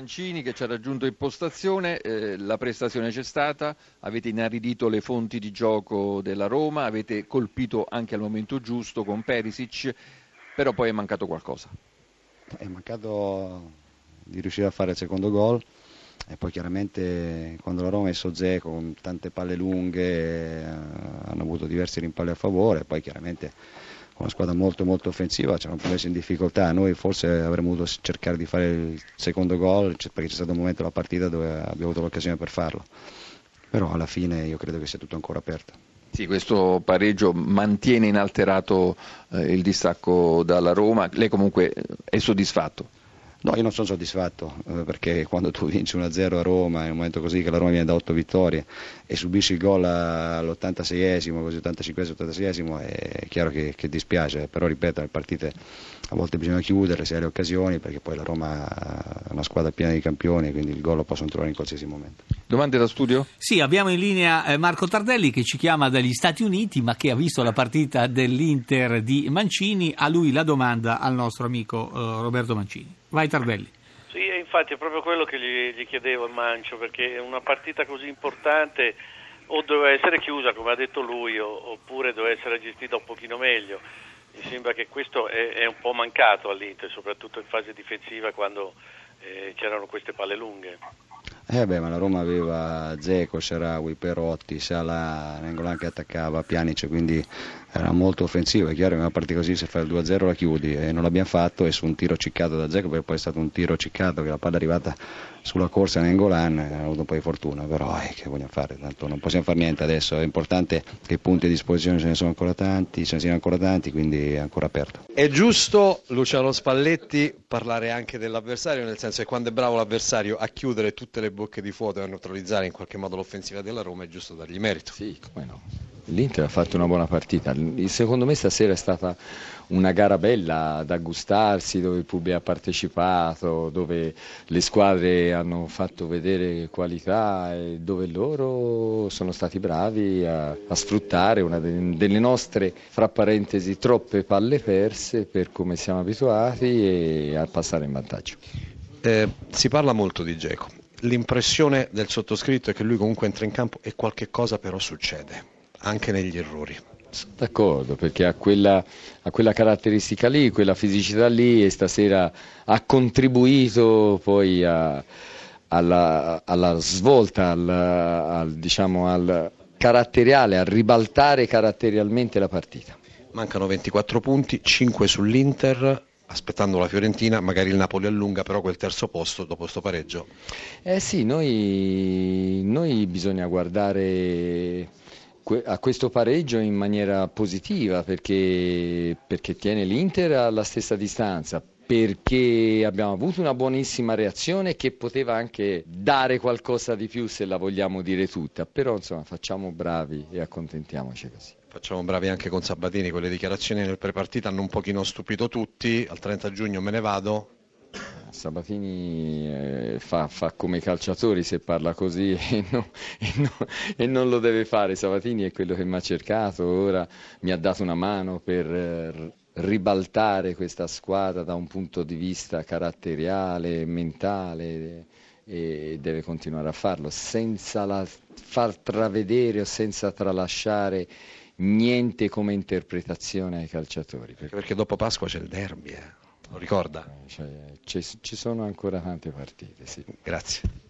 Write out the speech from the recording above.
Mancini che ci ha raggiunto in postazione, eh, la prestazione c'è stata, avete inaridito le fonti di gioco della Roma, avete colpito anche al momento giusto con Perisic, però poi è mancato qualcosa. È mancato di riuscire a fare il secondo gol e poi chiaramente quando la Roma è Sozè con tante palle lunghe eh, hanno avuto diversi rimpalli a favore, poi chiaramente una squadra molto molto offensiva ci hanno messo in difficoltà, noi forse avremmo dovuto cercare di fare il secondo gol perché c'è stato un momento della partita dove abbiamo avuto l'occasione per farlo, però alla fine io credo che sia tutto ancora aperto. Sì, questo pareggio mantiene inalterato eh, il distacco dalla Roma, lei comunque è soddisfatto? No, io non sono soddisfatto eh, perché quando tu vinci 1-0 a Roma, in un momento così che la Roma viene da 8 vittorie e subisci il gol all'86esimo, così 85-86esimo, è chiaro che, che, dispiace, però ripeto, le partite a volte bisogna chiudere se hai le occasioni perché poi la Roma è una squadra piena di campioni, quindi il gol lo possono trovare in qualsiasi momento. Domande da studio? Sì, abbiamo in linea eh, Marco Tardelli che ci chiama dagli Stati Uniti ma che ha visto la partita dell'Inter di Mancini. A lui la domanda al nostro amico uh, Roberto Mancini. Vai Tardelli. Sì, infatti è proprio quello che gli, gli chiedevo il Mancio, perché una partita così importante o doveva essere chiusa, come ha detto lui, oppure doveva essere gestita un pochino meglio. Mi sembra che questo è, è un po' mancato all'Inter, soprattutto in fase difensiva quando eh, c'erano queste palle lunghe. Eh beh, ma la Roma aveva Zeco, Sharawi, Perotti, Sala, Nengolan che attaccava, Pianice, quindi era molto offensivo. È chiaro che una partita così se fai il 2-0 la chiudi e non l'abbiamo fatto e su un tiro ciccato da Zeco, perché poi è stato un tiro ciccato che la palla è arrivata sulla corsa a Nengolan, ha avuto un po' di fortuna, però eh, che vogliamo fare? Tanto non possiamo fare niente adesso, è importante che i punti a disposizione ce ne sono ancora tanti, ce ne siano ancora tanti, quindi è ancora aperto. È giusto, Luciano Spalletti, parlare anche dell'avversario, nel senso che quando è bravo l'avversario a chiudere tutte le bocche di fuoco e a neutralizzare in qualche modo l'offensiva della Roma, è giusto dargli merito. Sì, come no. L'Inter ha fatto una buona partita, secondo me stasera è stata una gara bella da gustarsi, dove il pubblico ha partecipato, dove le squadre hanno fatto vedere qualità e dove loro sono stati bravi a, a sfruttare una delle nostre, fra parentesi, troppe palle perse per come siamo abituati e a passare in vantaggio. Eh, si parla molto di Geco. L'impressione del sottoscritto è che lui comunque entra in campo e qualche cosa però succede, anche negli errori. D'accordo, perché ha quella, ha quella, caratteristica lì, quella fisicità lì e stasera ha contribuito poi a, alla, alla, svolta, al, al, diciamo, al caratteriale, a ribaltare caratterialmente la partita. Mancano 24 punti, 5 sull'Inter, aspettando la Fiorentina, magari il Napoli allunga, però quel terzo posto dopo questo pareggio. Eh sì, noi, noi bisogna guardare a questo pareggio in maniera positiva perché, perché tiene l'Inter alla stessa distanza, perché abbiamo avuto una buonissima reazione che poteva anche dare qualcosa di più se la vogliamo dire tutta, però insomma facciamo bravi e accontentiamoci così. Facciamo bravi anche con Sabatini, quelle dichiarazioni nel prepartita hanno un pochino stupito tutti, al 30 giugno me ne vado, Sabatini eh, fa, fa, come i calciatori se parla così e, no, e, no, e, non lo deve fare. Sabatini è quello che mi ha cercato, ora mi ha dato una mano per eh, ribaltare questa squadra da un punto di vista caratteriale, mentale e deve continuare a farlo senza la, far travedere o senza tralasciare niente come interpretazione ai calciatori. Perché, perché dopo Pasqua c'è il derby. Eh lo ricorda? Cioè, ci sono ancora tante partite, sì. Grazie.